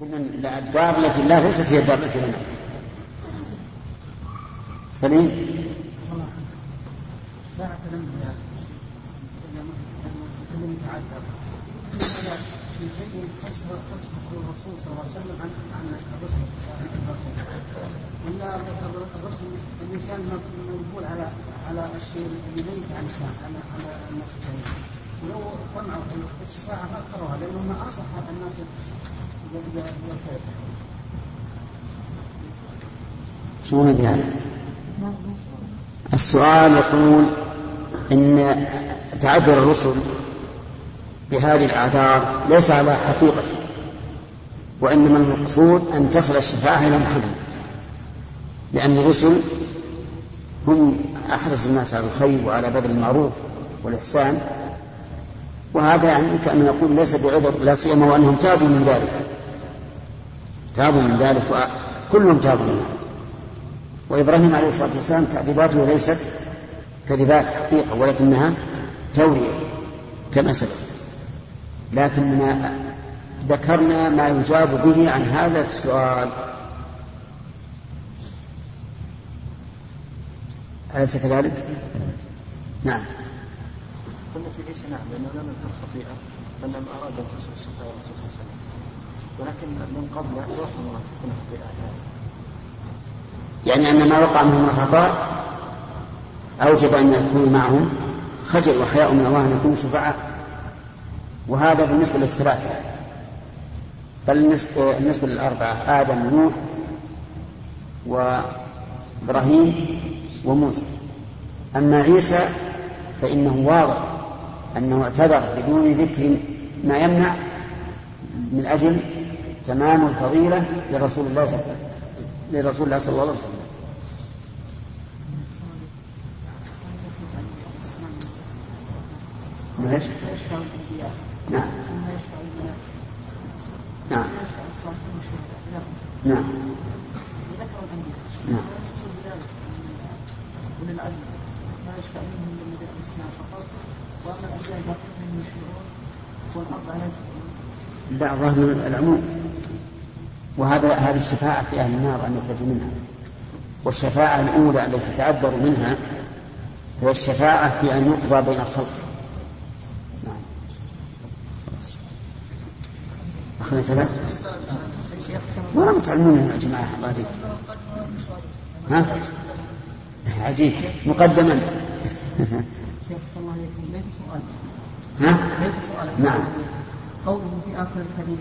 قلنا الدار التي لا ليست هي الدار التي لنا سليم الرسول صلى الله عليه وسلم عن عن الرسل الانسان مقبول على على الشيء اللي ليس عن على الناس ولو طمعوا في الشفاعه ما اكثرها لأنه ما اصح الناس شو هذا؟ السؤال يقول إن تعذر الرسل بهذه الأعذار ليس على حقيقته وإنما المقصود أن تصل الشفاعة إلى محله لأن الرسل هم أحرص الناس على الخير وعلى بذل المعروف والإحسان وهذا يعني كأن نقول ليس بعذر لا سيما وأنهم تابوا من ذلك تابوا من ذلك وكلهم تابوا من ذلك. وإبراهيم عليه الصلاة والسلام تأديباته ليست كذبات حقيقة ولكنها تورية كما سبق. لكننا ذكرنا ما يجاب به عن هذا السؤال. أليس كذلك؟ نعم. قلنا في ليس نعم لأنه لم يذكر خطيئة بل لم أراد أن تصل الصفة الرسول صلى الله عليه وسلم. ولكن من قبل أن تكون خطيئة يعني أن ما وقع منهم الخطأ أوجب أن يكون معهم خجل وحياء من الله أن يكونوا شفعاء. وهذا بالنسبة للثلاثة. بل بالنسبة للأربعة آدم ونوح وإبراهيم وموسى. أما عيسى فإنه واضح أنه اعتذر بدون ذكر ما يمنع من أجل تمام الفضيلة لرسول الله صلى لرسول الله صلى الله عليه وسلم. ماشي نعم. نعم. نعم. نعم. أولي العزم ما يشفع منهم من مدينة الإسلام فقط وأما الأنبياء يبقون يشفعون والأرض على لا الظاهر العموم. وهذا هذه الشفاعة في أهل النار أن يخرجوا منها. والشفاعة الأولى التي تعبر منها هي الشفاعة في أن يقضى بين الخلق. أخذنا ثلاث ولا متعلمون يا جماعة الله ها؟ عجيب. مقدما. ها؟ نعم. قوله في آخر الحديث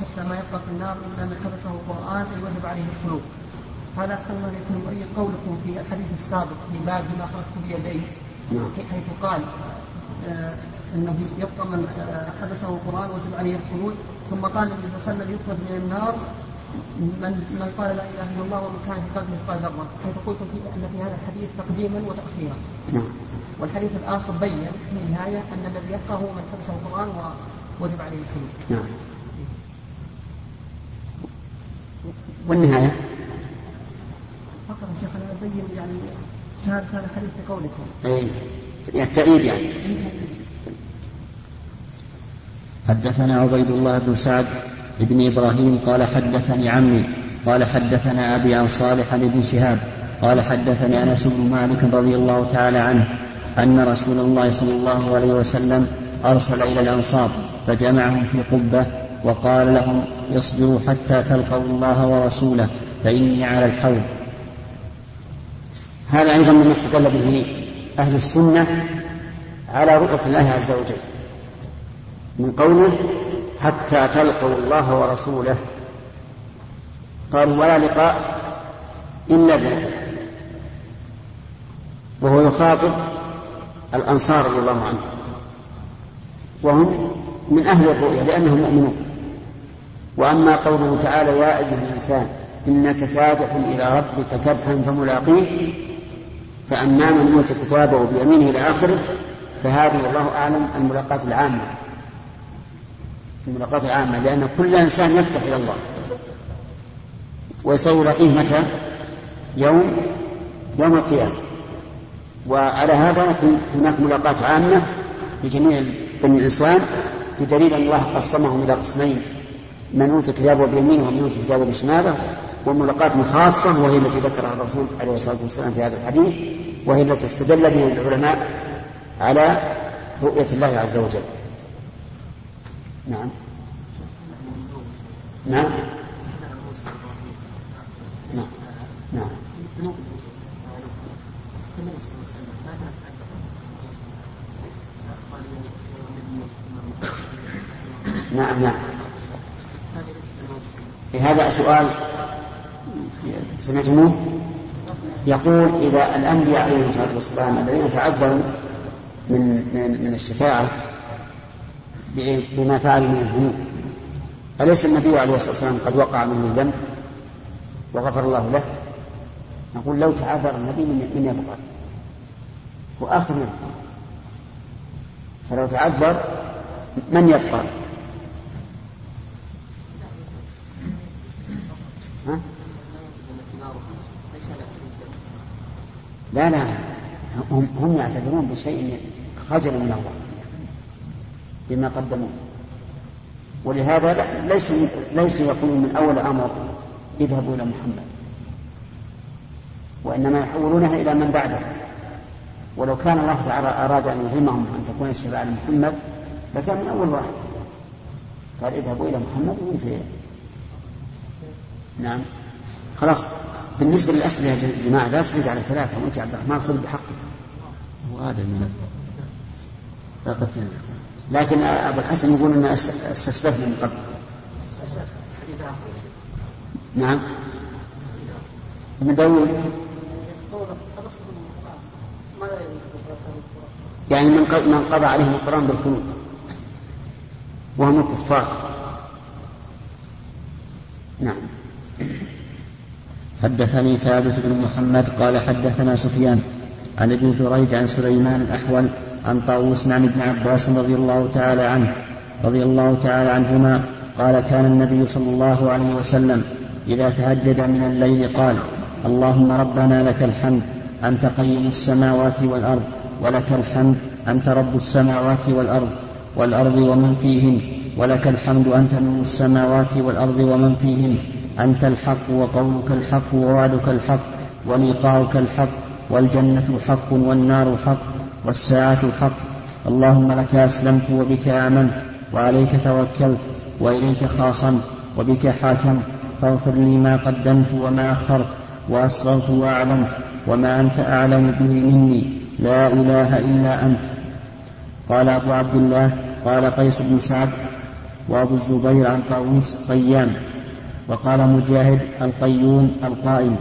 حتى ما يبقى في النار إلا من حبسه القرآن ويذهب عليه القلوب هذا أحسن الله عليكم يؤيد قولكم في الحديث السابق في باب ما خرجت بيديه نعم. حيث قال آه أنه يبقى من آه، حبسه القرآن وجب عليه الخروج ثم قال النبي صلى الله عليه وسلم يخرج من النار من من قال لا إله إلا الله ومن كان في قلبه مثقال ذره حيث قلت في أن في هذا الحديث تقديما وتأخيرا. نعم. والحديث الآخر بين في النهاية أن الذي يبقى هو من حبسه القرآن ووجب عليه الخروج. نعم. والنهاية؟ فقط يا شيخ أنا ابين يعني شهاده هذا الحديث بقولكم. اي التأييد يعني. حدثنا عبيد الله بن سعد بن إبراهيم قال حدثني عمي قال حدثنا أبي عن صالح بن شهاب قال حدثني أنس بن مالك رضي الله تعالى عنه أن رسول الله صلى الله عليه وسلم أرسل إلى الأنصار فجمعهم في قبة وقال لهم اصبروا حتى تلقوا الله ورسوله فإني على الحوض. هذا أيضا مما استدل به أهل السنة على رؤية الله عز وجل من قوله حتى تلقوا الله ورسوله. قالوا ولا لقاء إلا بالله وهو يخاطب الأنصار رضي الله عنهم. وهم من أهل الرؤيا لأنهم مؤمنون. وأما قوله تعالى يا أيها الإنسان إنك كادح إلى ربك كدحا فملاقيه فأما من أوتي كتابه بيمينه إلى آخره فهذه والله أعلم الملاقاة العامة. الملاقاة العامة لأن كل إنسان يفتح إلى الله. وسيلاقيه متى؟ يوم يوم القيامة. وعلى هذا هناك ملاقاة عامة لجميع بني الإنسان بدليل أن الله قسمهم إلى قسمين من أوتي كتابه بيمينه ومن أوتي كتابه بشماله وملاقاة خاصة وهي التي ذكرها الرسول عليه الصلاة والسلام في هذا الحديث وهي التي استدل بها العلماء على رؤية الله عز وجل. نعم. نعم. نعم. نعم. نعم نعم. هذا سؤال سمعتموه؟ يقول إذا الأنبياء عليهم الصلاة والسلام الذين تعذروا من من من الشفاعة بما فعلوا من الذنوب أليس النبي عليه الصلاة والسلام قد وقع منه الذنب وغفر الله له؟ نقول لو تعذر النبي من يبقى هو آخر من فلو تعذر من يبقى؟ ها؟ لا لا. هم, هم يعتذرون بشيء خجل من الله بما قدموا ولهذا ليسوا ليسوا يقولون من أول أمر اذهبوا إلى محمد. وإنما يحولونها إلى من بعده. ولو كان الله تعالى أراد أن يلهمهم أن تكون الشفاعة لمحمد لكان من أول واحد. قال اذهبوا إلى محمد وانتهي. نعم. خلاص بالنسبة للأسئلة يا جماعة لا تزيد على ثلاثة وأنت عبد الرحمن خذ بحقك. وهذا من لكن أبو الحسن يقول أن أستسلفنا من قبل. نعم. ابن داود. يعني من من قضى عليهم القرآن بالخلود وهم الكفار نعم. حدثني ثابت بن محمد قال حدثنا سفيان عن ابن جريج عن سليمان الأحول عن طاووس عن ابن عباس رضي الله تعالى عنه رضي الله تعالى عنهما قال كان النبي صلى الله عليه وسلم إذا تهجد من الليل قال اللهم ربنا لك الحمد أنت قيم السماوات والأرض ولك الحمد أنت رب السماوات والأرض والأرض ومن فيهن ولك الحمد أنت نور السماوات والأرض ومن فيهن. أنت الحق وقولك الحق ووعدك الحق ولقاؤك الحق والجنة حق والنار حق والساعة حق. اللهم لك أسلمت وبك آمنت وعليك توكلت وإليك خاصمت وبك حاكمت. فاغفر لي ما قدمت وما أخرت وأسررت وأعلنت وما أنت أعلم به مني. لا إله إلا أنت. قال أبو عبد الله قال قيس بن سعد وأبو الزبير عن طاووس قيام. وقال مجاهد القيوم القائم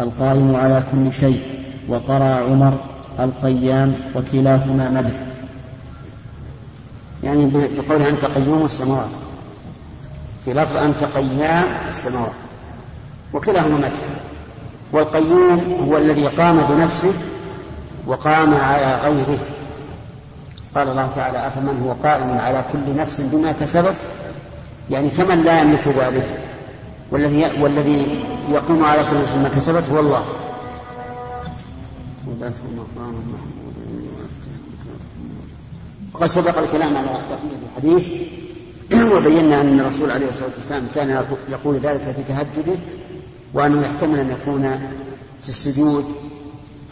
القائم على كل شيء وقرأ عمر القيام وكلاهما مدح. يعني بقول أنت قيوم السماوات. في لفظ أنت قيام السماوات. وكلاهما مدح. والقيوم هو الذي قام بنفسه وقام على غيره. قال الله تعالى أفمن هو قائم على كل نفس بما كسبت؟ يعني كمن لا يملك ذلك. والذي والذي يقوم على كل نفس ما كسبت هو الله. وقد سبق الكلام على بقية الحديث وبينا أن الرسول عليه الصلاة والسلام كان يقول ذلك في تهجده وأنه يحتمل أن يكون في السجود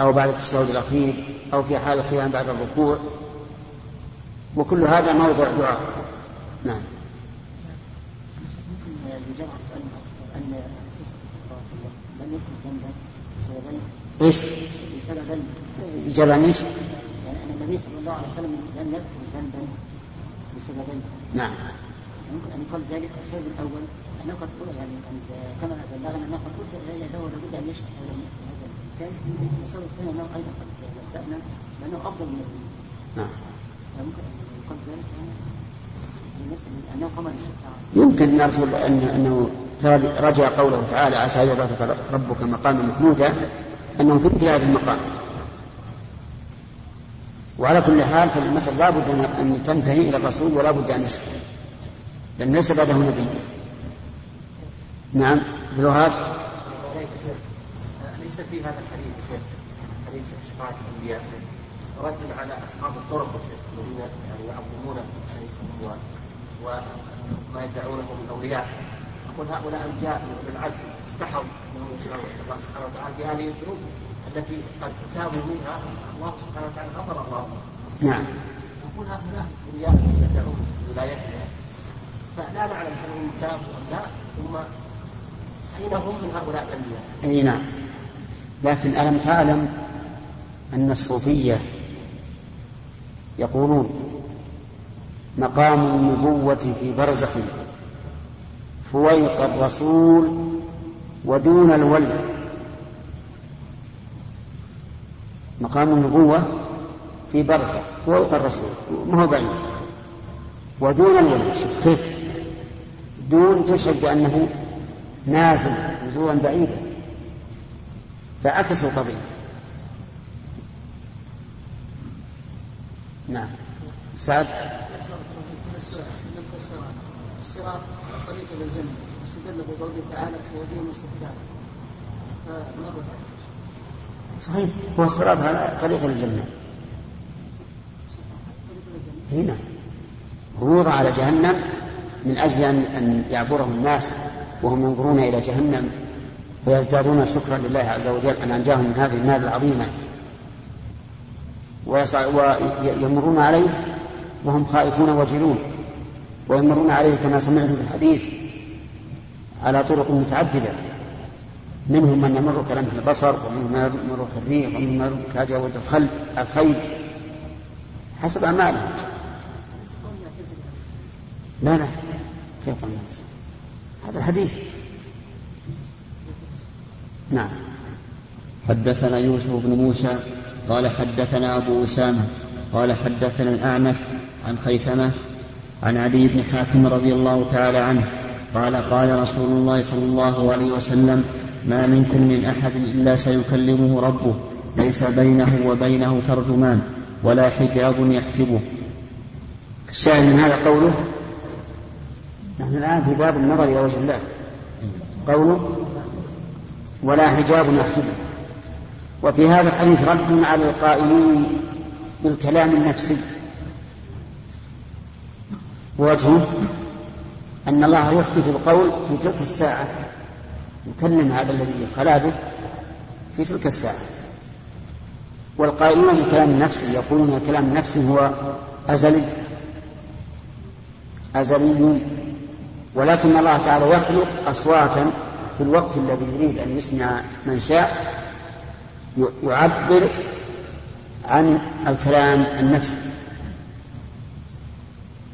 أو بعد التشهد الأخير أو في حال القيام بعد الركوع. وكل هذا موضع دعاء. نعم. إيش؟ بسبب إجابة إيش؟ يعني أن النبي صلى الله عليه وسلم لم يذكر ذنبا بسببين نعم. يمكن أن يقال ذلك السبب الأول. أنه قد يعني كما بلغنا أنه قد قلت له لابد أن يشهد هذا الثاني السبب الثاني أنه أيضا قد بدأنا لأنه أفضل من نعم. يمكن أن يقال ذلك بالشفاعة يمكن نرجو أن أنه رجع قوله تعالى عسى أن يبعثك ربك مقاما محمودا أنه في مثل هذا المقام. وعلى كل حال فالمسألة لا بد أن تنتهي إلى الرسول ولا بد أن يسكت لأن ليس بعده نبي. نعم عبد الوهاب. ليس في هذا الحديث حديث شفاعة الأنبياء. رد على أصحاب الطرق الذين يعني يعظمون شيخهم وما يدعونه من أولياء. يقول هؤلاء أنبياء بالعزم استحوا انهم يشركوا الله سبحانه وتعالى بهذه الذنوب التي قد تابوا منها. الله سبحانه وتعالى غفر الله نعم. يقول هؤلاء اولياء يدعون ولايتهم فلا نعلم هل هم تابوا أم لا ثم أين هم من هؤلاء الأنبياء؟ أي نعم. لكن ألم تعلم أن الصوفية يقولون مقام النبوة في برزخ فويق الرسول ودون الولي. مقام النبوة في برزخ فويق الرسول. ما هو بعيد. ودون الولي. كيف؟ دون تشهد بأنه نازل نزولا بعيدا. فعكسوا القضية. نعم. سعد؟ الصراط طريق إلى الجنة. واستدل بقوله تعالى سيهديهم استهداء فمرة صحيح. هو الصراط على طريق الجنة. هنا. هو على جهنم من أجل أن يعبره الناس وهم ينظرون إلى جهنم فيزدادون شكرا لله عز وجل أن أنجاهم من هذه النار العظيمة. ويمرون عليه وهم خائفون وجلون. ويمرون عليه كما سمعتم في الحديث على طرق متعددة. منهم من يمر كلمح البصر ومنهم من يمر كالريح ومنهم من يمر الخل الخيل حسب أعمالهم. لا لا. كيف هذا الحديث. نعم. حدثنا يوسف بن موسى قال حدثنا أبو أسامة قال حدثنا الأعمش عن خيثمة عن علي بن حاتم رضي الله تعالى عنه قال قال رسول الله صلى الله عليه وسلم ما منكم من أحد إلا سيكلمه ربه ليس بينه وبينه ترجمان ولا حجاب يحجبه. الشاهد من هذا قوله؟ نحن الآن في باب النظر إلى وجه الله. قوله ولا حجاب يحجبه. وفي هذا الحديث رد على القائلين بالكلام النفسي. ووجهه أن الله يحدث القول في تلك الساعة يكلم هذا الذي خلا به في تلك الساعة. والقائلون بالكلام النفسي يقولون الكلام النفسي هو أزلي أزلي ولكن الله تعالى يخلق أصواتا في الوقت الذي يريد أن يسمع من شاء يعبر عن الكلام النفسي.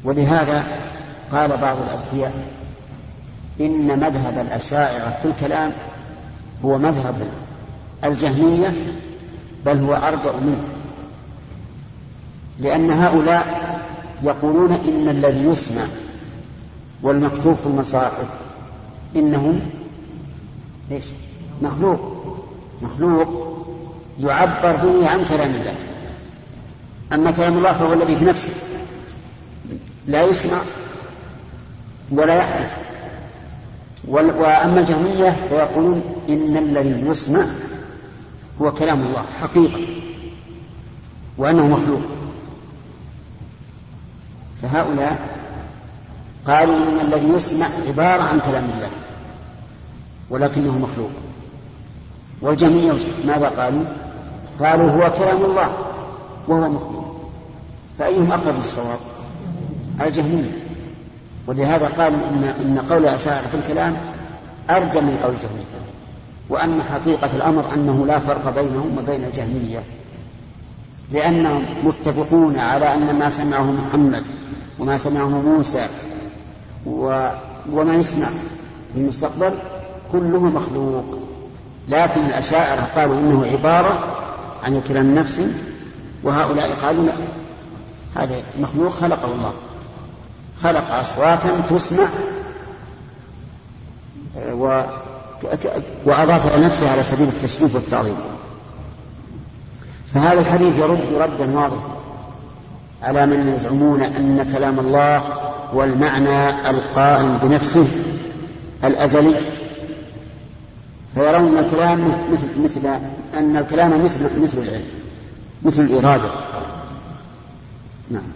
ولهذا قال بعض الأذكياء إن مذهب الأشاعرة في الكلام هو مذهب الجهمية بل هو أرجع منه. لأن هؤلاء يقولون إن الذي يسمع والمكتوب في المصاحف إنه إيش؟ مخلوق. مخلوق يعبر به عن كلام الله. أما كلام الله فهو الذي في نفسه. لا يسمع ولا يحدث وأما الجهمية فيقولون إن الذي يسمع هو كلام الله حقيقة وأنه مخلوق فهؤلاء قالوا إن الذي يسمع عبارة عن كلام الله ولكنه مخلوق والجميع ماذا قالوا؟ قالوا هو كلام الله وهو مخلوق فأيهم أقرب للصواب؟ الجهمية. ولهذا قالوا إن إن قول الأشاعرة في الكلام أرجى من قول الجهمية. وأن حقيقة الأمر أنه لا فرق بينهم وبين الجهمية. لأنهم متفقون على أن ما سمعه محمد وما سمعه موسى و... وما يسمع في المستقبل كله مخلوق. لكن الأشاعرة قالوا إنه عبارة عن الكلام النفسي وهؤلاء قالوا لا. هذا مخلوق خلقه الله. خلق أصواتا تسمع و وأضاف نفسه على سبيل التشريف والتعظيم. فهذا الحديث يرد ردا واضحا على من يزعمون أن كلام الله هو المعنى القائم بنفسه الأزلي. فيرون الكلام مثل مثل أن الكلام مثل مثل العلم مثل الإرادة. نعم.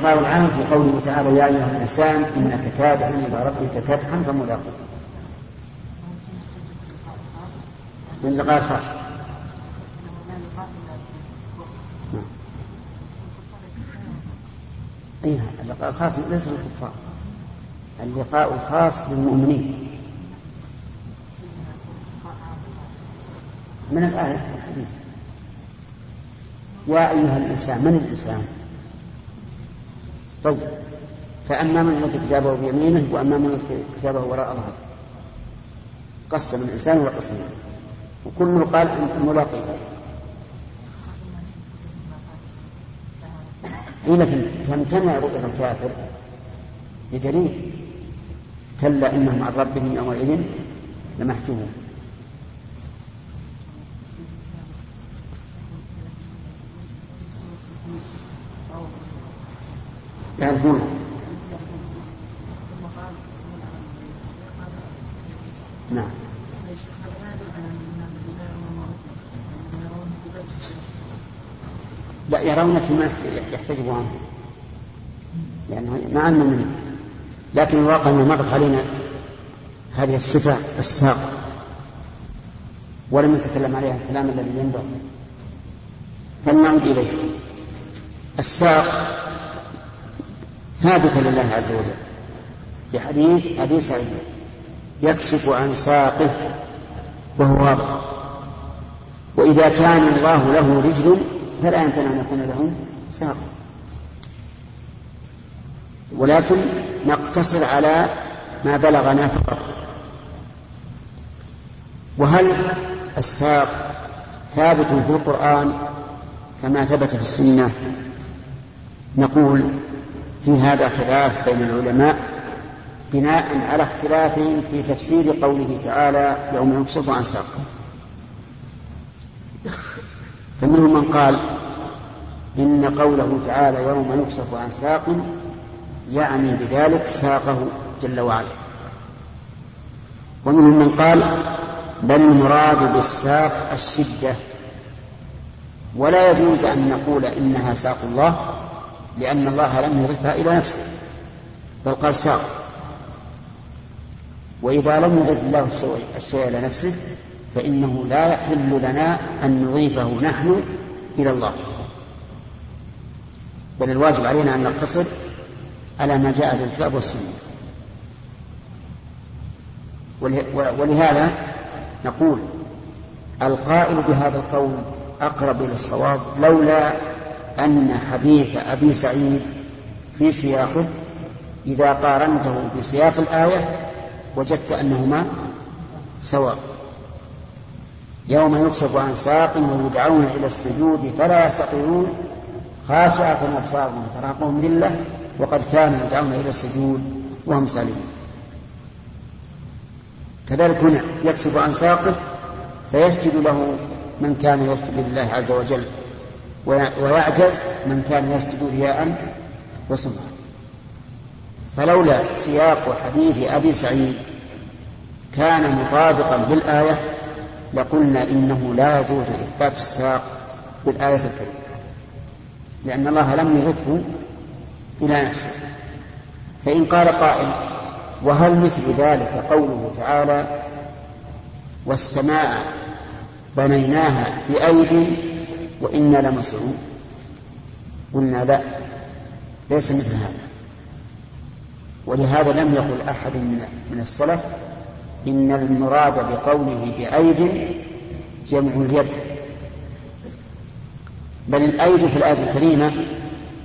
واللقاء العام في قوله تعالى يا أيها الإنسان إنك كادح إلى ربك كدحا فملاقيه من اللقاء الخاص. أي اللقاء الخاص ليس للكفار. اللقاء الخاص بالمؤمنين من الآية؟ الحديث يا أيها الإنسان من الإنسان؟ طيب. فأما من أوتي كتابه بيمينه وأما من أوتي كتابه وراء ظهره. قسم الإنسان إلى قسمين وكله قال ملاقي. إيه لكن تمتنع رؤية الكافر بدليل. كلا إنهم عن ربهم يومئذ لمحجوبون يعرفونها نعم ما يحتجبوا عنه لأنه مع المؤمنين لكن الواقع أنه مرت علينا هذه الصفة الساق. ولم نتكلم عليها الكلام الذي ينبغي. فلنعود إليه. الساق ثابتة لله عز وجل. في حديث أبي سعيد يكشف عن ساقه وهو واضح. وإذا كان الله له رجل فلا يمكن أن يكون له ساق؟ ولكن نقتصر على ما بلغنا فقط وهل الساق ثابت في القرآن كما ثبت في السنة؟ نقول في هذا خلاف بين العلماء بناء على اختلافهم في تفسير قوله تعالى يوم يكشف عن ساق فمنهم من قال إن قوله تعالى يوم يكشف عن ساق يعني بذلك ساقه جل وعلا. ومنهم من قال بل المراد بالساق الشدة. ولا يجوز أن نقول إنها ساق الله لأن الله لم يضفها إلى نفسه بل قال ساق. وإذا لم يضف الله الشيء إلى نفسه فإنه لا يحل لنا أن نضيفه نحن إلى الله. بل الواجب علينا أن نقتصر على ما جاء في الكتاب والسنة. ولهذا نقول القائل بهذا القول أقرب إلى الصواب لولا أن حديث أبي سعيد في سياقه إذا قارنته بسياق الآية وجدت أنهما سواء. يوم يكشف عن ساق ويدعون إلى السجود فلا يستطيعون خاشعة أبصارهم تراقهم ذلة وقد كانوا يدعون إلى السجود وهم سالمون. كذلك هنا يكشف عن ساقه فيسجد له من كان يسجد لله عز وجل ويعجز من كان يسجد رياء وسمعة فلولا سياق حديث أبي سعيد كان مطابقا بالآية لقلنا إنه لا يجوز إثبات الساق بالآية الكريمة لأن الله لم يغثه إلى نفسه. فإن قال قائل وهل مثل ذلك قوله تعالى والسماء بنيناها بأيد وإنا لمسعون قلنا لا ليس مثل هذا. ولهذا لم يقل أحد من السلف إن المراد بقوله بأيد جمع اليد. بل الأيد في الآية الكريمة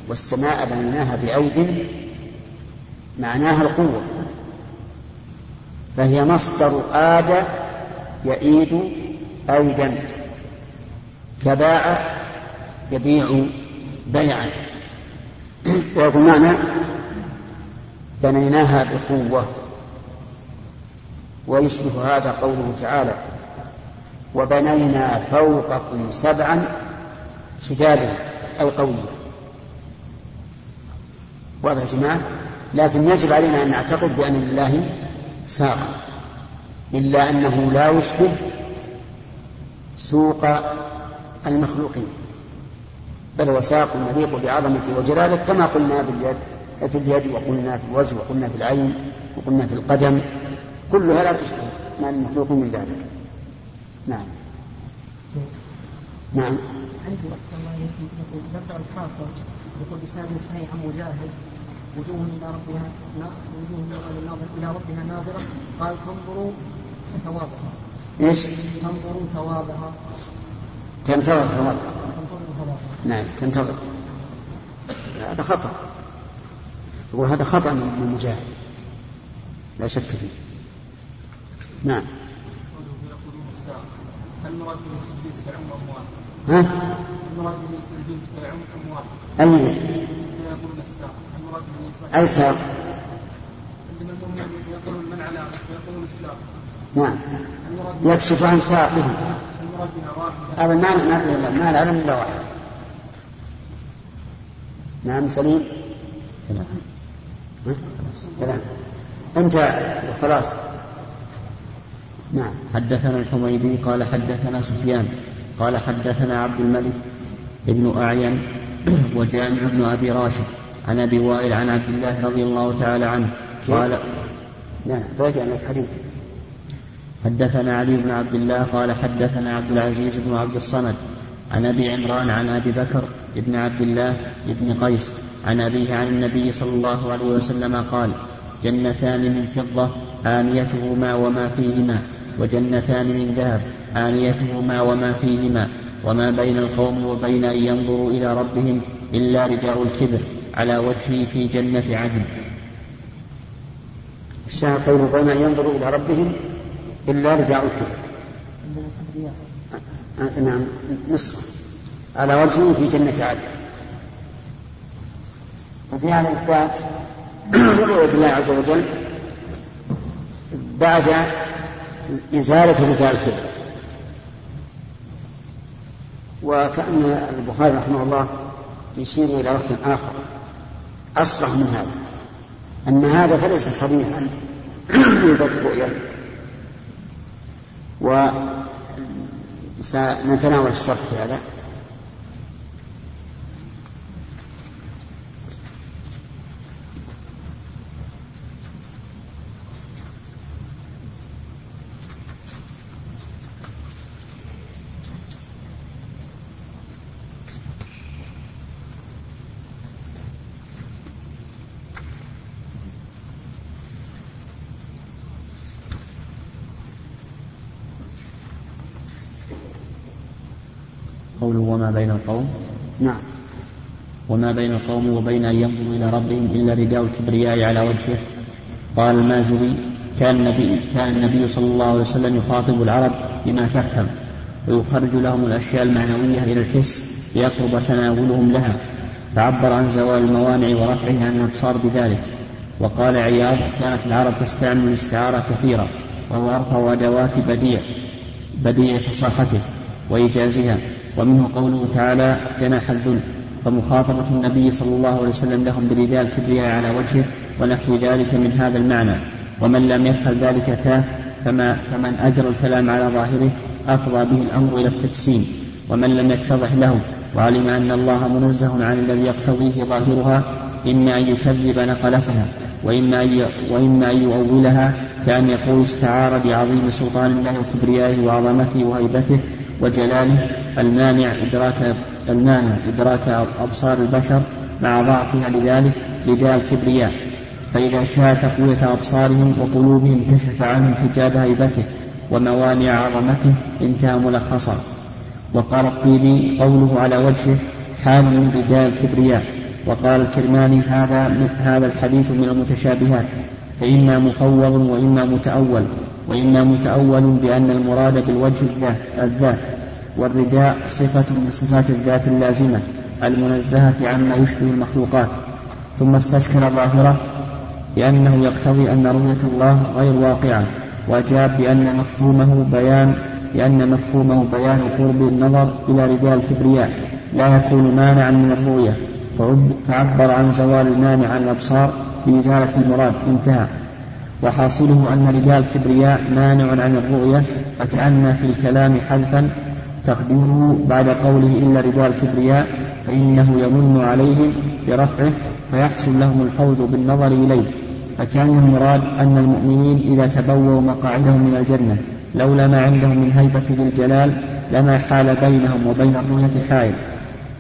والسماء بنيناها بأيد معناها القوة فهي مصدر آد يئيد أيدا كباع يبيع بيعا ويقول معنى بنيناها بقوة. ويشبه هذا قوله تعالى وبنينا فوقكم سبعا شدادا أي قوية واضح يا جماعة؟ لكن يجب علينا أن نعتقد بأن لله ساق. إلا أنه لا يشبه سوق المخلوقين. بل هو ساق يليق بعظمته وجلاله كما قلنا باليد في اليد وقلنا في الوجه وقلنا في العين وقلنا في القدم. كلها لا تشبه. ما المخلوق من ذلك. نعم. نعم. عندي الله يقول ذكر الحافظ يقول بسند صحيح عن مجاهد وجوه إلى ربها وجوه إلى ربها ناظرة. قال تنظروا ثوابها. إيش؟ تنظروا ثوابها. تنتظر ثوابها. نعم تنتظر. هذا خطأ. يقول هذا خطأ من مجاهد. لا شك فيه. نعم. المراد بالاسم الجنس يعم اموال ها؟ المراد بالاسم الجنس يعم اموال أي يقولون الساق المراد أي ساق يقولون من على يقولون الساق نعم. المراد يكشف عن ساقه المراد هذا المعنى ما ما العلم إلا واحد. نعم سليم. ها؟ ثلاث أنت خلاص. نعم. حدثنا الحميدي قال حدثنا سفيان قال حدثنا عبد الملك ابن أعين وجامع بن أبي راشد عن أبي وائل عن عبد الله رضي الله تعالى عنه. قال نعم. راجع لك حديث. حدثنا علي بن عبد الله قال حدثنا عبد العزيز بن عبد الصمد عن أبي عمران عن أبي بكر بن عبد الله بن قيس عن أبيه عن النبي صلى الله عليه وسلم قال جنتان من فضة آنيتهما وما فيهما وجنتان من ذهب آنيتهما وما فيهما وما بين القوم وبين أن ينظروا إلى ربهم إلا رداء الكبر على وجهه في جنة عدن. الشاهد قوله بين أن ينظروا إلى ربهم إلا رجاء الكبر. نعم نسخة. على وجهه في جنة عدن. وفي هذا الإثبات رؤية الله عز وجل بعد إزالة رداء الكبر وكأن البخاري رحمه الله يشير إلى وقت آخر. أصرح من هذا. أن هذا فليس صريحا. ذات الرؤيا وسنتناول الشرح في هذا. قوله وما بين القوم؟ نعم. وما بين القوم وبين أن ينظروا إلى ربهم إلا رداء الكبرياء على وجهه. قال المازري كان النبي كان النبي صلى الله عليه وسلم يخاطب العرب بما تفهم ويخرج لهم الأشياء المعنوية إلى الحس ليقرب تناولهم لها فعبر عن زوال الموانع ورفعها عن الأبصار بذلك. وقال عياض كانت العرب تستعمل الاستعارة كثيرا وهو أرفع أدوات بديع بديع فصاحته وإيجازها. ومنه قوله تعالى جناح الذل فمخاطبة النبي صلى الله عليه وسلم لهم برجال الكبرياء على وجهه ونحو ذلك من هذا المعنى. ومن لم يفعل ذلك تاه فما فمن أجرى الكلام على ظاهره أفضى به الأمر إلى التجسيم. ومن لم يتضح له وعلم أن الله منزه عن الذي يقتضيه ظاهرها إما أن يكذب نقلتها وإما أن وإما أن يؤولها كأن يقول استعار بعظيم سلطان الله وكبريائه وعظمته وهيبته وجلاله المانع إدراك المانع إدراك أبصار البشر مع ضعفها لذلك لداء الكبرياء فإذا شاء تقوية أبصارهم وقلوبهم كشف عنهم حجاب هيبته وموانع عظمته انتهى ملخصا. وقال الطيبي قوله على وجهه حال من رداء الكبرياء وقال الكرماني هذا هذا الحديث من المتشابهات. فإما مفوض وإما متأول. وإما متأول بأن المراد بالوجه الذات, والرداء صفة من صفات الذات اللازمة المنزهة عما يشبه المخلوقات. ثم استشكل ظاهره بأنه يقتضي أن رؤية الله غير واقعة وأجاب بأن مفهومه بيان لأن مفهومه بيان قرب النظر إلى رداء الكبرياء لا يكون مانعا من الرؤية. فعبر عن زوال المانع عن الأبصار بإزالة المراد انتهى. وحاصله أن رداء الكبرياء مانع عن الرؤية فكأن في الكلام حذفا تقديره بعد قوله إلا رضا الكبرياء فإنه يمن عليهم برفعه فيحصل لهم الفوز بالنظر إليه. فكان المراد أن المؤمنين إذا تبووا مقاعدهم من الجنة لولا ما عندهم من هيبة ذي الجلال لما حال بينهم وبين الرؤية حائل.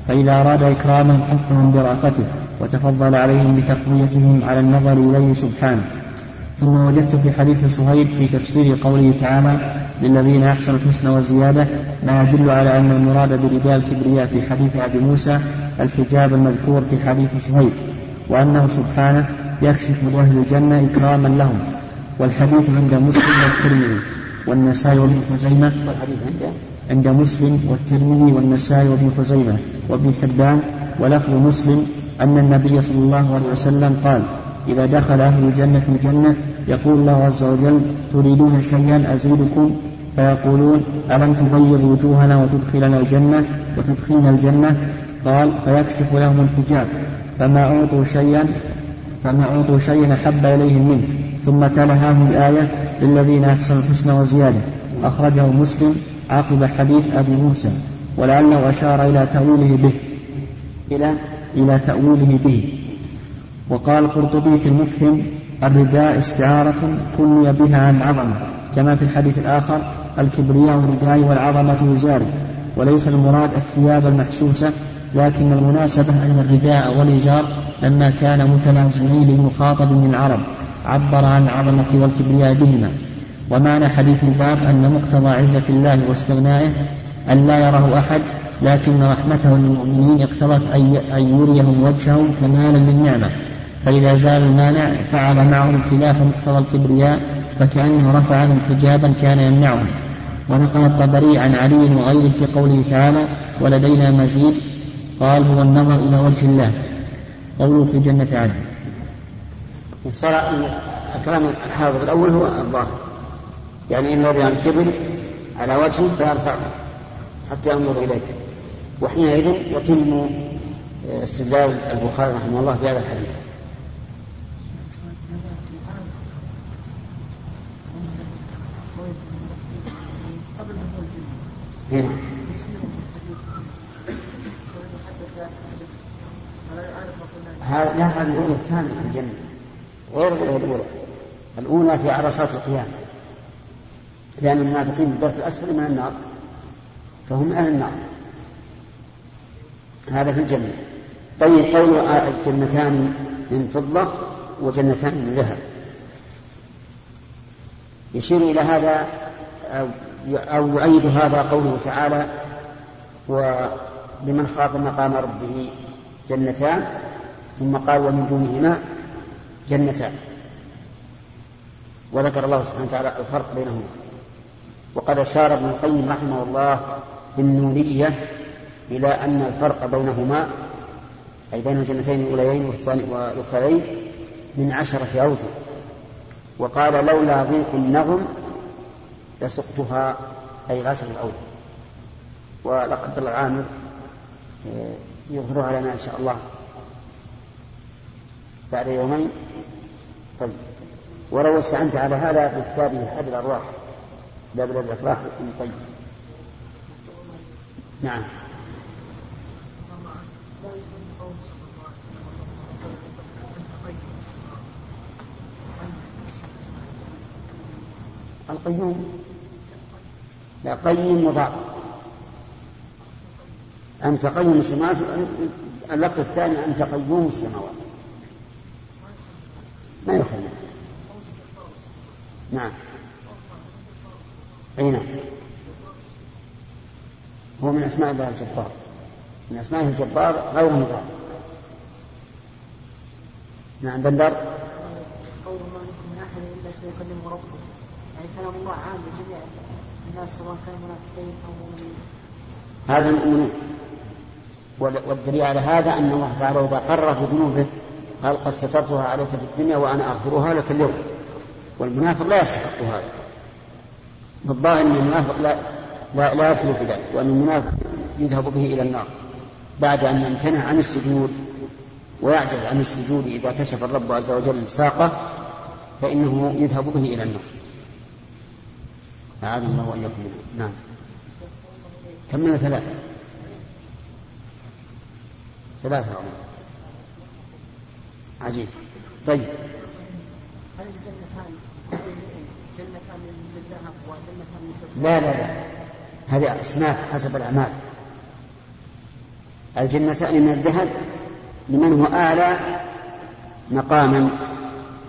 فإذا أراد إكرامهم حفهم برأفته وتفضل عليهم بتقويتهم على النظر إليه سبحانه. ثم وجدت في حديث صهيب في تفسير قوله تعالى للذين أحسنوا الحسنى وزيادة ما يدل على أن المراد برداء الكبرياء في حديث أبي موسى الحجاب المذكور في حديث صهيب وأنه سبحانه يكشف لأهل الجنة إكراما لهم. والحديث عند مسلم والترمذي والنسائي وابن خزيمة. والحديث عنده عند مسلم والترمذي والنسائي وابن خزيمة. وابن حبان. ولفظ مسلم أن النبي صلى الله عليه وسلم قال إذا دخل أهل الجنة في الجنة يقول الله عز وجل تريدون شيئا أزيدكم؟ فيقولون ألم تبيض وجوهنا وتدخلنا الجنة؟ وتدخلنا الجنة؟ قال فيكشف لهم الحجاب. فما أعطوا شيئا فما أعطوا شيئا أحب إليهم منه. ثم تلا هذه الآية للذين أحسنوا الحسنى وزيادة. أخرجه مسلم عقب حديث أبي موسى ولعله أشار إلى تأويله به. إلى إلى تأويله به. وقال القرطبي في المفهم الرداء استعارة كني بها عن عظمة كما في الحديث الآخر الكبرياء الرداء والعظمة وزاري وليس المراد الثياب المحسوسة لكن المناسبة أن الرداء والإزار لما كان متلازمين للمخاطب من العرب عبر عن العظمة والكبرياء بهما. ومعنى حديث الباب أن مقتضى عزة الله واستغنائه أن لا يراه أحد لكن رحمته للمؤمنين اقتضت أن يريهم وجهه كمالا للنعمة. فإذا زال المانع فعل معهم خلاف مقتضى الكبرياء فكأنه رفع عنهم حجابا كان يمنعهم ونقل الطبري عن علي وغيره في قوله تعالى ولدينا مزيد قال هو النظر إلى وجه الله قوله في جنة عدن. صار الكلام الحافظ الأول هو الظاهر. يعني إن الذي الكبر على وجهه فيرفعه حتى ينظر إليه وحينئذ يتم استدلال البخاري رحمه الله بهذا الحديث هنا هذا لا هذه الأولى الثانية في الجنة. غير الأولى. الأولى في عرصات القيامة. لأن المنافقين بالدرك الأسفل من النار فهم أهل النار. هذا في الجنة. طيب قول الجنتان من فضة وجنتان من ذهب. يشير إلى هذا أو يؤيد هذا قوله تعالى ولمن خاف مقام ربه جنتان ثم قال ومن دونهما جنتان. وذكر الله سبحانه وتعالى الفرق بينهما. وقد أشار ابن القيم رحمه الله في النونية إلى أن الفرق بينهما أي بين الجنتين الأوليين والأخرين من عشرة أوجه. وقال لولا ضيق النغم لسقتها أي العشر الأوجه ولقد العامر آه، يظهرها لنا إن شاء الله. بعد يومين. طيب. ولو استعنت على هذا بكتابه حد الأرواح. باب الأفراح ابن طيب. نعم. القيوم. لا قيم مضاف. أنت قيم السماوات اللفظ الثاني أنت قيوم السماوات ما يخلي نعم أي نعم هو من أسماء الله الجبار. من أسمائه الجبار غير مضاف نعم بندر. قول ما من أحد إلا سيكلم ربه. يعني كلام الله عام لجميع الناس سواء كانوا منافقين أو مؤمنين. هذا المؤمنين والدليل على هذا أن الله تعالى إذا قرر بذنوبه قال قد سترتها عليك في الدنيا وأنا أغفرها لك اليوم. والمنافق لا يستحق هذا. بالظاهر أن المنافق لا لا, لا يدخل في ذلك وأن المنافق يذهب به إلى النار بعد أن يمتنع عن السجود ويعجز عن السجود إذا كشف الرب عز وجل ساقه فإنه يذهب به إلى النار. أعاذنا الله وإياكم. نعم. كملنا ثلاثة؟ ثلاثة عمر. عجيب. طيب؟ لا لا لا. هذه أصناف حسب الأعمال. الجنتان من الذهب لمن هو أعلى مقاما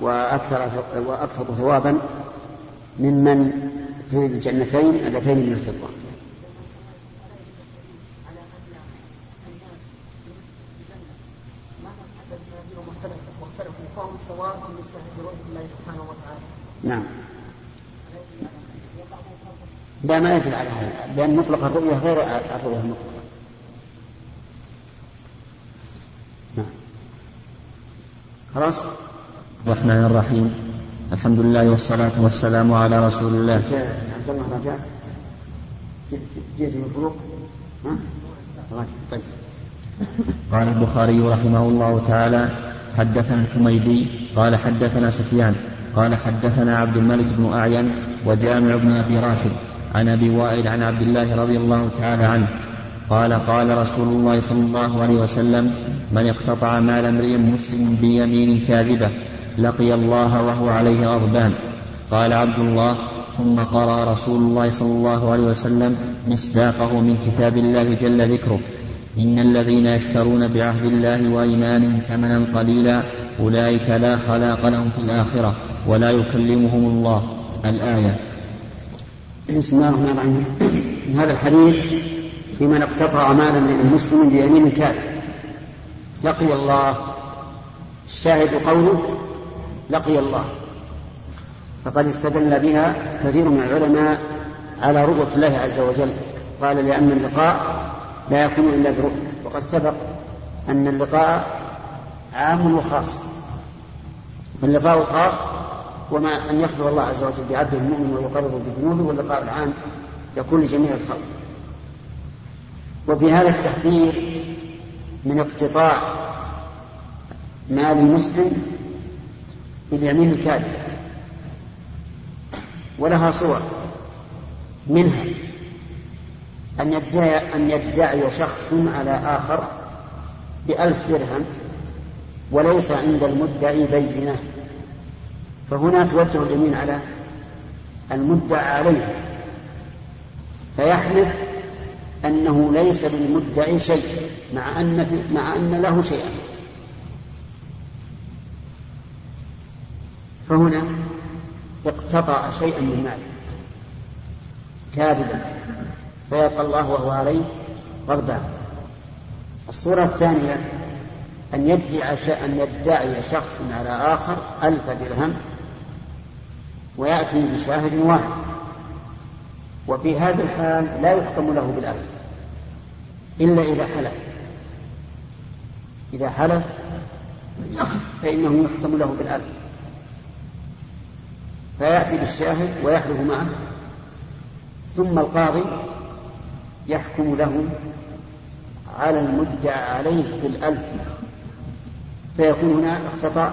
وأكثر وأكثر ثوابا ممن في الجنتين اللتين من الفضة. نعم. لا ما يدل على هذا لأن مطلق الرؤية غير الرؤية المطلقة نعم خلاص؟ الرحمن الرحيم. الحمد لله والصلاة والسلام على رسول الله. جاء عبد الله رجعت جئت من ها؟ طيب. قال البخاري رحمه الله تعالى حدثنا الحميدي قال حدثنا سفيان قال حدثنا عبد الملك بن أعين وجامع بن أبي راشد عن أبي وائل عن عبد الله رضي الله تعالى عنه قال قال رسول الله صلى الله عليه وسلم من اقتطع مال امرئ مسلم بيمين كاذبة لقي الله وهو عليه غضبان. قال عبد الله ثم قرأ رسول الله صلى الله عليه وسلم مصداقه من كتاب الله جل ذكره. إن الذين يشترون بعهد الله وأيمانهم ثمنا قليلا أولئك لا خلاق لهم في الآخرة ولا يكلمهم الله. الآية. بسم الله الرحمن الرحيم. هذا الحديث في من اقتطع مالا من المسلم بيمين كاذب لقي الله. الشاهد قوله لقي الله. فقد استدل بها كثير من العلماء على رؤية الله عز وجل. قال لأن اللقاء لا يكون إلا برؤية. وقد سبق أن اللقاء عام وخاص. اللقاء الخاص وما أن يخلو الله عز وجل بعبده المؤمن ويقرب بذنوبه واللقاء العام يكون لجميع الخلق. وفي هذا التحذير من اقتطاع مال المسلم باليمين الكاذب. ولها صور منها أن يدعي أن يدعي شخص على آخر بألف درهم وليس عند المدعي بينة. فهنا توجه اليمين على المدعى عليه. فيحلف أنه ليس للمدعي شيء مع أن مع أن له شيئا. فهنا اقتطع شيئا من ماله. كاذبا. فيبقى الله وهو عليه غضبان الصورة الثانية أن يدعي أن يدعي شخص على آخر ألف درهم ويأتي بشاهد واحد. وفي هذا الحال لا يحكم له بالألف. إلا إذا حلف. إذا حلف فإنه يحكم له بالألف فيأتي بالشاهد ويحلف معه ثم القاضي يحكم له على المدعى عليه بالألف. فيكون هنا اقتطع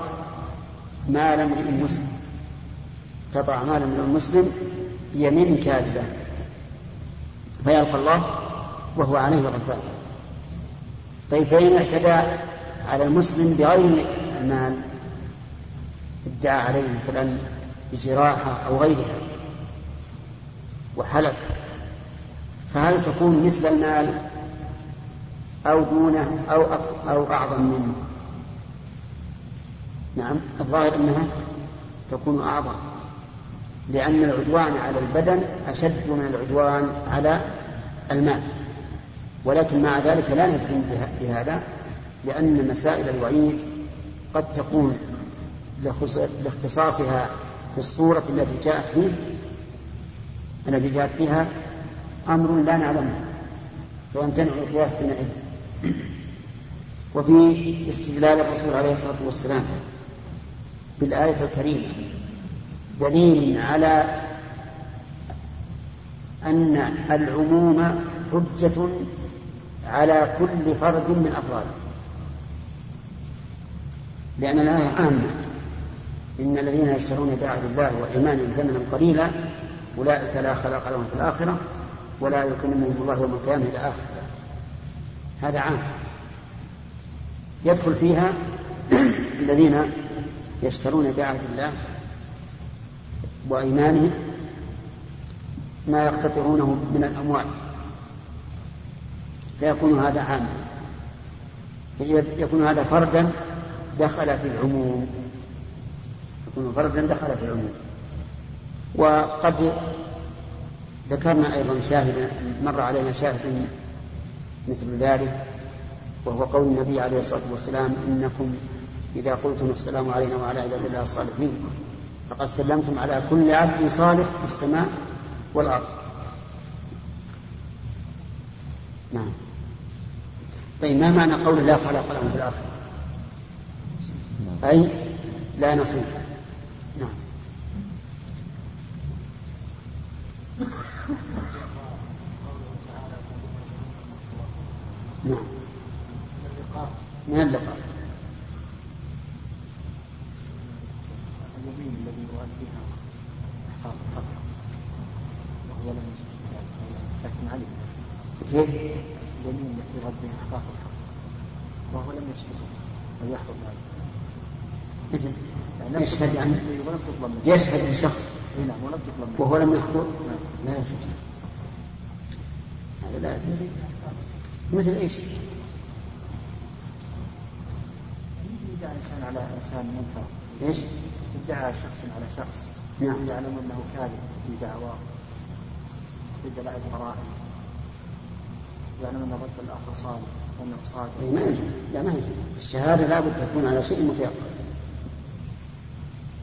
مال امرئ مسلم. اقتطع مال امرئ مسلم بيمين كاذبة. فيلقى الله وهو عليه غضبان طيب فإن اعتدى على المسلم بغير المال ادعى عليه مثلا بجراحة أو غيرها وحلف فهل تكون مثل المال أو دونه أو أو أعظم منه؟ نعم الظاهر أنها تكون أعظم لأن العدوان على البدن أشد من العدوان على المال ولكن مع ذلك لا نجزم بهذا لأن مسائل الوعيد قد تكون لاختصاصها في الصورة التي جاءت فيه التي جاءت فيها أمر لا نعلمه فيمتنع القياس حينئذ وفي استدلال الرسول عليه الصلاة والسلام بالآية الكريمة دليل على أن العموم حجة على كل فرد من أفراده لأن الآية عامة. إن الذين يشترون بعهد الله وإيمانهم ثمنا قليلا أولئك لا خلاق لهم في الآخرة ولا يكلمهم الله يوم القيامة إلى آخر. هذا عام. يدخل فيها الذين يشترون بعهد الله وأيمانهم ما يقتطعونه من الأموال. فيكون هذا عاما. يكون هذا فردا دخل في العموم. يكون فردا دخل في العموم. وقد ذكرنا أيضا شاهدا مر علينا شاهد مثل ذلك وهو قول النبي عليه الصلاة والسلام إنكم إذا قلتم السلام علينا وعلى عباد الله الصالحين فقد سلمتم على كل عبد صالح في السماء والأرض. نعم. طيب ما معنى قول لا خلق لهم في الآخرة؟ أي؟ لا نصيب. نعم. نعم. من اللقاء اليمين الذي يراد بها احقاق الحق وهو لم يسلم لكن علم كيف؟ اليمين التي يراد بها احقاق الحق وهو لم يسلم ويحفظ ذلك مثل يعني يشهد يعني ولم تطلب منه. يشهد لشخص اي نعم ولم تطلب منه. وهو لم يحضر. لا يجوز هذا لا يجوز. مثل إيش؟ يدعى إنسان على إنسان منكر. إيش؟ ادعى شخص على شخص. نعم. يعلم أنه كاذب في دعواه بدلائل القرائن يعلم أن الرجل الآخر صالح وانه صادق. أي ما يجوز. لا ما يجوز. الشهادة لابد تكون على شيء متيقن نعم داود الشهيد يغفر له الدين هل ينفق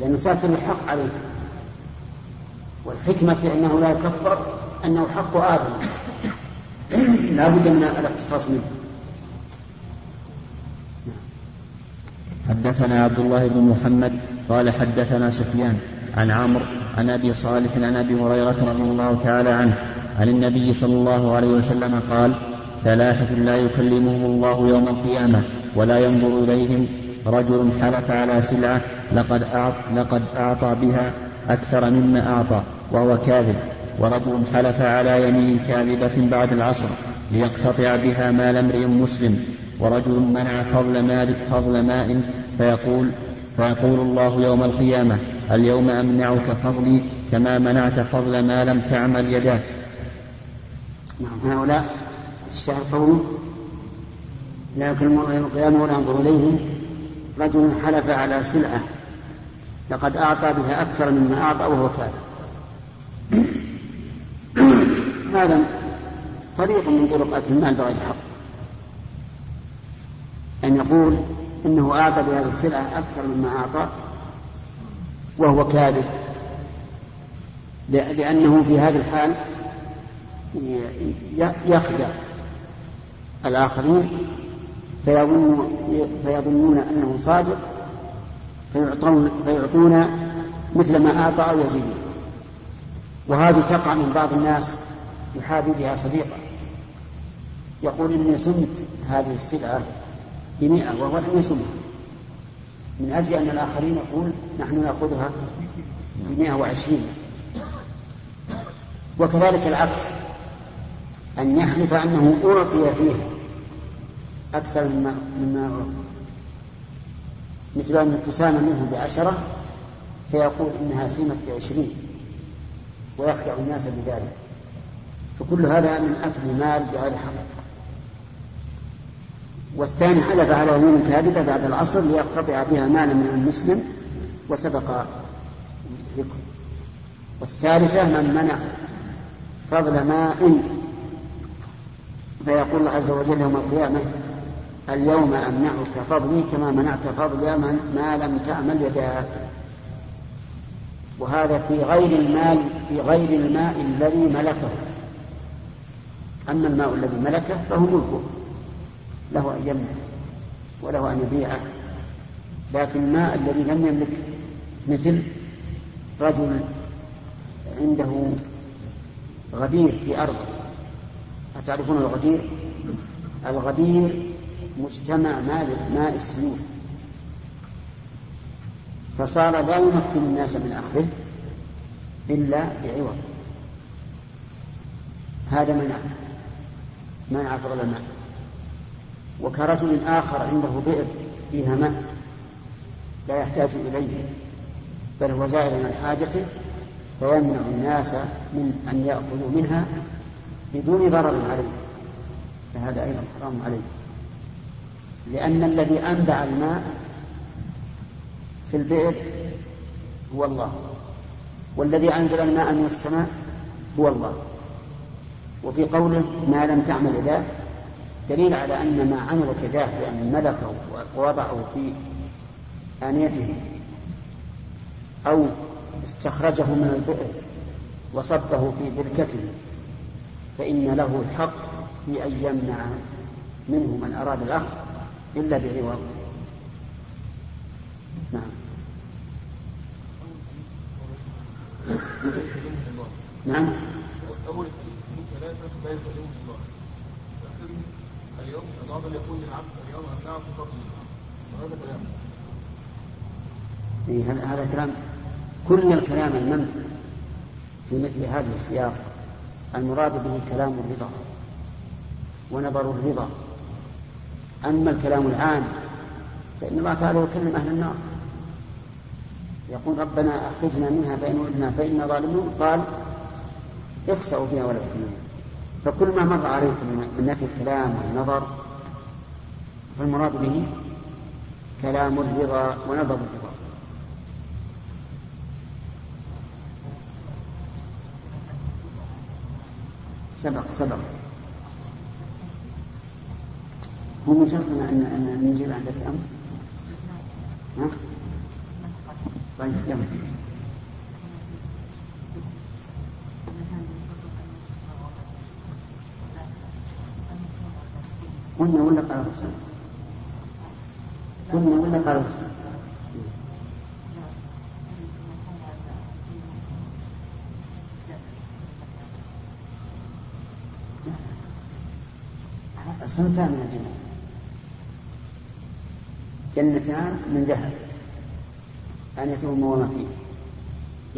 لأنه ثابت الحق عليه. والحكمة في أنه لا يكفر أنه حق آدم. لا بد من الاقتصاص منه. حدثنا عبد الله بن محمد قال حدثنا سفيان عن عمرو عن أبي صالح عن أبي هريرة رضي الله تعالى عنه عن النبي صلى الله عليه وسلم قال ثلاثة لا يكلمهم الله يوم القيامة ولا ينظر إليهم رجل حلف على سلعة لقد أعط لقد أعطى بها أكثر مما أعطى وهو كاذب. ورجل حلف على يمين كاذبة بعد العصر ليقتطع بها مال امرئ مسلم. ورجل منع فضل مال فضل ماء فيقول فيقول الله يوم القيامة اليوم أمنعك فضلي كما منعت فضل ما لم تعمل يداك. نعم هؤلاء الشاهد قوله لا يكلم الله يوم القيامة ولا ينظر إليهم. رجل حلف على سلعة لقد أعطى بها أكثر مما أعطى وهو كاذب هذا طريق من طرق أكل المال بغير حق. أن يقول إنه أعطى بهذه السلعة أكثر مما أعطى وهو كاذب. لأنه في هذه الحال يخدع الآخرين فيظن فيظنون أنه صادق فيعطون فيعطون مثل ما أعطى أو يزيدون وهذه تقع من بعض الناس يحابي بها صديقة. يقول إني سمت هذه السلعة بمئة وهو لم يسمها من أجل أن الآخرين يقول نحن نأخذها بمئة وعشرين. وكذلك العكس أن يحلف أنه أعطي فيها. أكثر مما مما أعطي مثل أن تسام منه بعشرة فيقول إنها سيمت بعشرين ويخدع الناس بذلك. فكل هذا من أكل مال بغير حق. والثاني حلف على يمين كاذبة بعد العصر ليقتطع بها مالا من المسلم وسبق ذكر والثالثة من منع فضل ماء فيقول الله عز وجل يوم القيامة اليوم أمنعك فضلي كما منعت فضل ما لم تعمل يداك. وهذا في غير المال في غير الماء الذي ملكه. أما الماء الذي ملكه فهو ملكه. له أن يملك وله أن يبيعه. لكن الماء الذي لم يملك مثل رجل عنده غدير في أرضه. أتعرفون الغدير؟ الغدير مجتمع ماء السيول فصار لا يمكن الناس من أخذه إلا بعوض. هذا منع. منع فضل الماء. وكرجل آخر عنده بئر فيها ماء لا يحتاج إليه بل هو زائر عن حاجته فيمنع الناس من أن يأخذوا منها بدون ضرر عليه. فهذا أيضا حرام عليه. لأن الذي أنبع الماء في البئر هو الله. والذي أنزل الماء من السماء هو الله. وفي قوله ما لم تعمل يداك دليل على أن ما عملت يداه بأن ملكه ووضعه في آنيته أو استخرجه من البئر وصبه في بركته فإن له الحق في أن يمنع منه من أراد الأخذ. إلا بعوض نعم. نعم. أول من ثلاثة لا اليوم الأفضل يقول للعبد اليوم وهذا كلام إيه هذا كلام كل الكلام المنفي في مثل هذه السياق المراد به كلام الرضا ونظر الرضا. أما الكلام العام فإن الله تعالى يكلم أهل النار. يقول ربنا أخرجنا منها فإن ولدنا فإنا ظالمون. قال اخسأوا فيها ولا تكلمون. فكل ما مر عليكم من نفي الكلام والنظر فالمراد به كلام الرضا ونظر الرضا. سبق سبق. هو من شرطنا أن أن نجيب عن درس أمس؟ ها؟ طيب يلا. قلنا ولا قال الرسول قلنا ولا قال الرسول صنفان من الجنة جنتان من ذهب. آنيتهما وما فيه.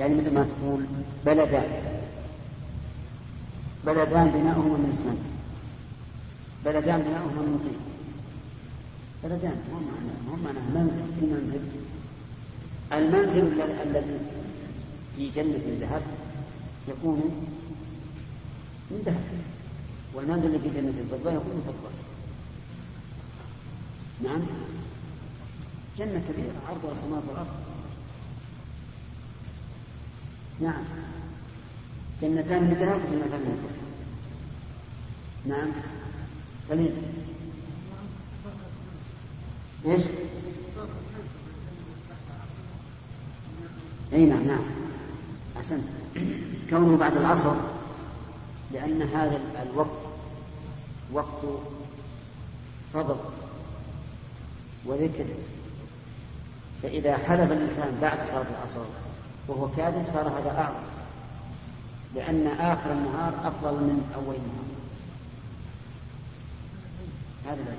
يعني مثل ما تقول بلدان. بلدان بناؤهما من اسمنت بلدان بناؤهما من طين. بلدان مو معنى معنى. منزل في منزل. المنزل الذي في جنة الذهب يكون من ذهب. والمنزل الذي في جنة الفضة يكون فضة. نعم؟ جنة كبيرة عرضها السماوات والأرض. نعم. جنتان من ذهب وجنتان من فضة. نعم. سليم. إيش؟ إي نعم نعم. أحسنت. كونه بعد العصر لأن هذا الوقت وقت فضل وذكر. فإذا حلف الإنسان بعد صلاة العصر وهو كاذب صار هذا أعظم. لأن آخر النهار أفضل من أول النهار. هذا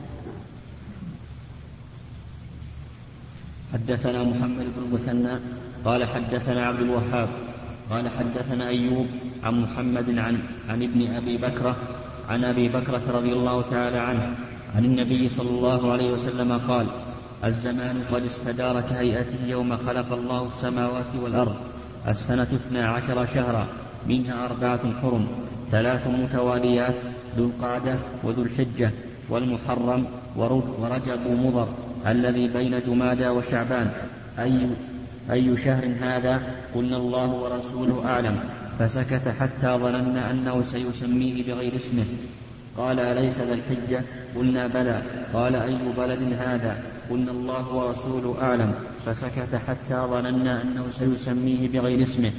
حدثنا محمد بن المثنى قال حدثنا عبد الوهاب قال حدثنا أيوب عن محمد عن عن ابن أبي بكرة عن أبي بكرة رضي الله تعالى عنه عن النبي صلى الله عليه وسلم قال الزمان قد استدار كهيئته يوم خلق الله السماوات والأرض. السنة اثنا عشر شهرا منها أربعة حرم ثلاث متواليات ذو القعدة وذو الحجة والمحرم ورجب مضر الذي بين جمادى وشعبان. أي أي شهر هذا؟ قلنا الله ورسوله أعلم. فسكت حتى ظننا أنه سيسميه بغير اسمه. قال أليس ذا الحجة؟ قلنا بلى. قال أي بلد هذا؟ قلنا الله ورسوله أعلم. فسكت حتى ظننا أنه سيسميه بغير اسمه.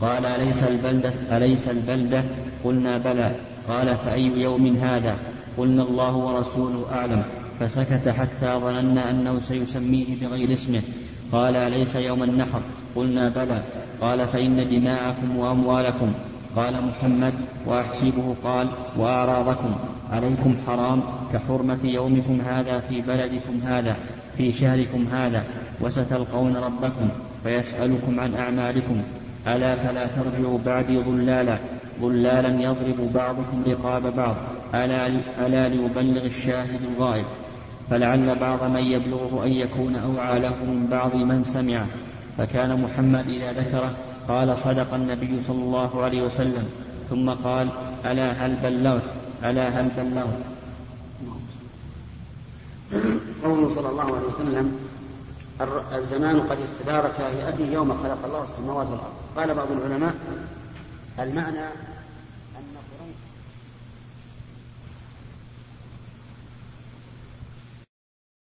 قال أليس البلدة؟ أليس البلدة؟ قلنا بلى. قال فأي يوم هذا؟ قلنا الله ورسوله أعلم. فسكت حتى ظننا أنه سيسميه بغير اسمه. قال أليس يوم النحر؟ قلنا بلى. قال فإن دماءكم وأموالكم. قال محمد وأحسبه قال وأعراضكم عليكم حرام كحرمة يومكم هذا في بلدكم هذا في شهركم هذا وستلقون ربكم فيسألكم عن أعمالكم. ألا فلا ترجعوا بعدي ضلالا ضلالا يضرب بعضكم رقاب بعض. ألا, ألا ليبلغ الشاهد الغائب. فلعل بعض من يبلغه أن يكون أوعى له من بعض من سمعه فكان محمد إذا ذكره قال صدق النبي صلى الله عليه وسلم. ثم قال ألا هل بلغت؟ ألا هل بلغت؟ قوله صلى الله عليه وسلم الزمان قد استدار كهيئته يوم خلق الله السماوات والأرض. قال بعض العلماء المعنى